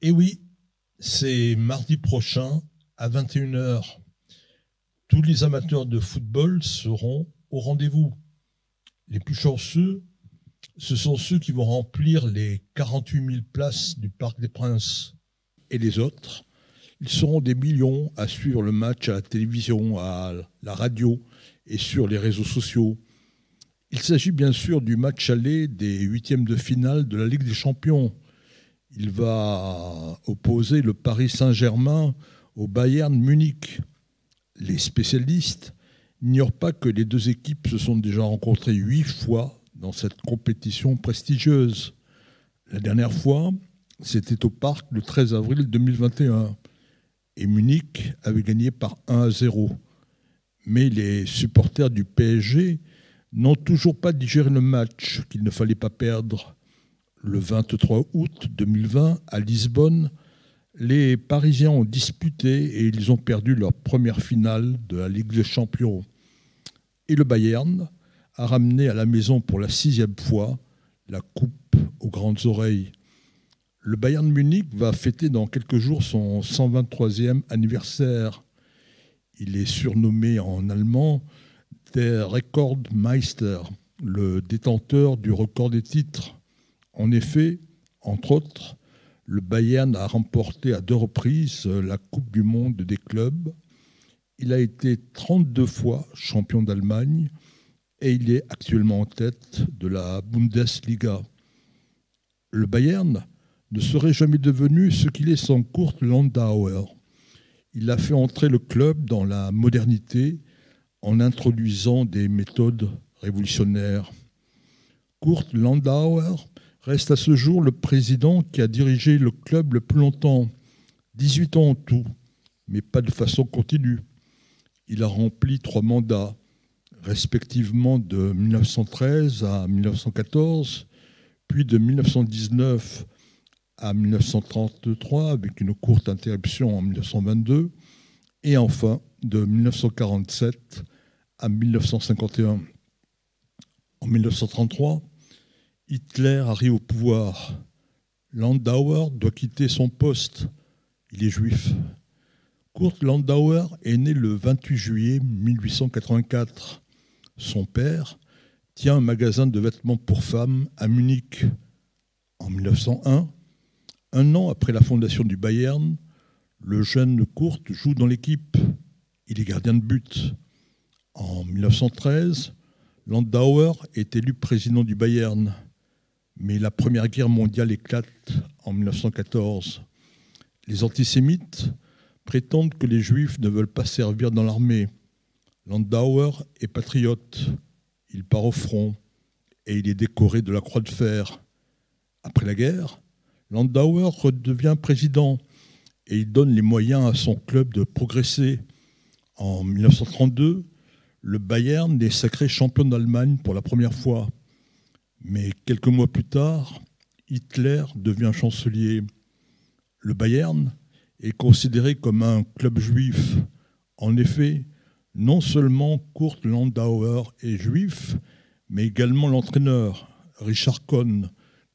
Et oui, c'est mardi prochain à 21h. Tous les amateurs de football seront au rendez-vous. Les plus chanceux, ce sont ceux qui vont remplir les 48 000 places du Parc des Princes. Et les autres, ils seront des millions à suivre le match à la télévision, à la radio et sur les réseaux sociaux. Il s'agit bien sûr du match aller des huitièmes de finale de la Ligue des Champions. Il va opposer le Paris Saint-Germain au Bayern Munich. Les spécialistes n'ignorent pas que les deux équipes se sont déjà rencontrées huit fois dans cette compétition prestigieuse. La dernière fois, c'était au Parc le 13 avril 2021 et Munich avait gagné par 1 à 0. Mais les supporters du PSG n'ont toujours pas digéré le match qu'il ne fallait pas perdre. Le 23 août 2020, à Lisbonne, les Parisiens ont disputé et ils ont perdu leur première finale de la Ligue des Champions. Et le Bayern a ramené à la maison pour la sixième fois la coupe aux grandes oreilles. Le Bayern Munich va fêter dans quelques jours son 123e anniversaire. Il est surnommé en allemand der Rekordmeister, le détenteur du record des titres. En effet, entre autres, le Bayern a remporté à deux reprises la Coupe du Monde des clubs. Il a été 32 fois champion d'Allemagne et il est actuellement en tête de la Bundesliga. Le Bayern ne serait jamais devenu ce qu'il est sans Kurt Landauer. Il a fait entrer le club dans la modernité en introduisant des méthodes révolutionnaires. Kurt Landauer reste à ce jour le président qui a dirigé le club le plus longtemps, 18 ans en tout, mais pas de façon continue. Il a rempli trois mandats, respectivement de 1913 à 1914, puis de 1919 à 1933, avec une courte interruption en 1922, et enfin de 1947 à 1951. En 1933, Hitler arrive au pouvoir. Landauer doit quitter son poste. Il est juif. Kurt Landauer est né le 28 juillet 1884. Son père tient un magasin de vêtements pour femmes à Munich. En 1901, un an après la fondation du Bayern, le jeune Kurt joue dans l'équipe. Il est gardien de but. En 1913, Landauer est élu président du Bayern. Mais la Première Guerre mondiale éclate en 1914. Les antisémites prétendent que les juifs ne veulent pas servir dans l'armée. Landauer est patriote. Il part au front et il est décoré de la Croix de fer. Après la guerre, Landauer redevient président et il donne les moyens à son club de progresser. En 1932, le Bayern est sacré champion d'Allemagne pour la première fois. Mais quelques mois plus tard, Hitler devient chancelier. Le Bayern est considéré comme un club juif. En effet, non seulement Kurt Landauer est juif, mais également l'entraîneur, Richard Cohn,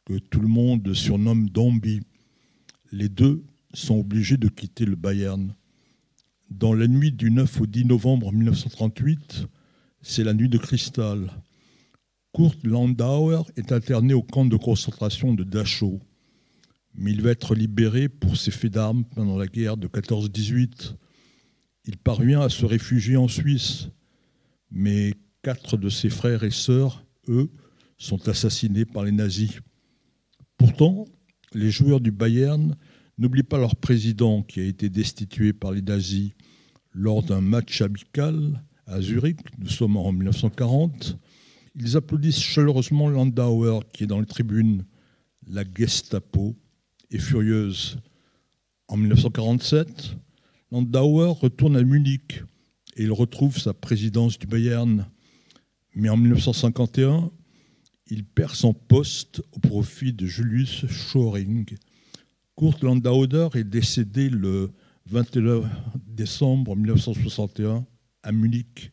que tout le monde surnomme Dombi. Les deux sont obligés de quitter le Bayern. Dans la nuit du 9 au 10 novembre 1938, c'est la nuit de cristal. Kurt Landauer est interné au camp de concentration de Dachau. Mais il va être libéré pour ses faits d'armes pendant la guerre de 14-18. Il parvient à se réfugier en Suisse. Mais quatre de ses frères et sœurs, eux, sont assassinés par les nazis. Pourtant, les joueurs du Bayern N'oublie pas leur président qui a été destitué par les nazis lors d'un match amical à Zurich. Nous sommes en 1940. Ils applaudissent chaleureusement Landauer qui est dans les tribunes. La Gestapo est furieuse. En 1947, Landauer retourne à Munich et il retrouve sa présidence du Bayern. Mais en 1951, il perd son poste au profit de Julius Schoring. Kurt Landauer est décédé le 21 décembre 1961 à Munich.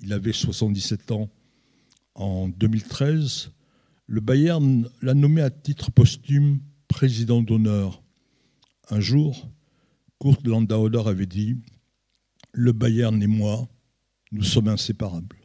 Il avait 77 ans. En 2013, le Bayern l'a nommé à titre posthume président d'honneur. Un jour, Kurt Landauer avait dit Le Bayern et moi, nous sommes inséparables.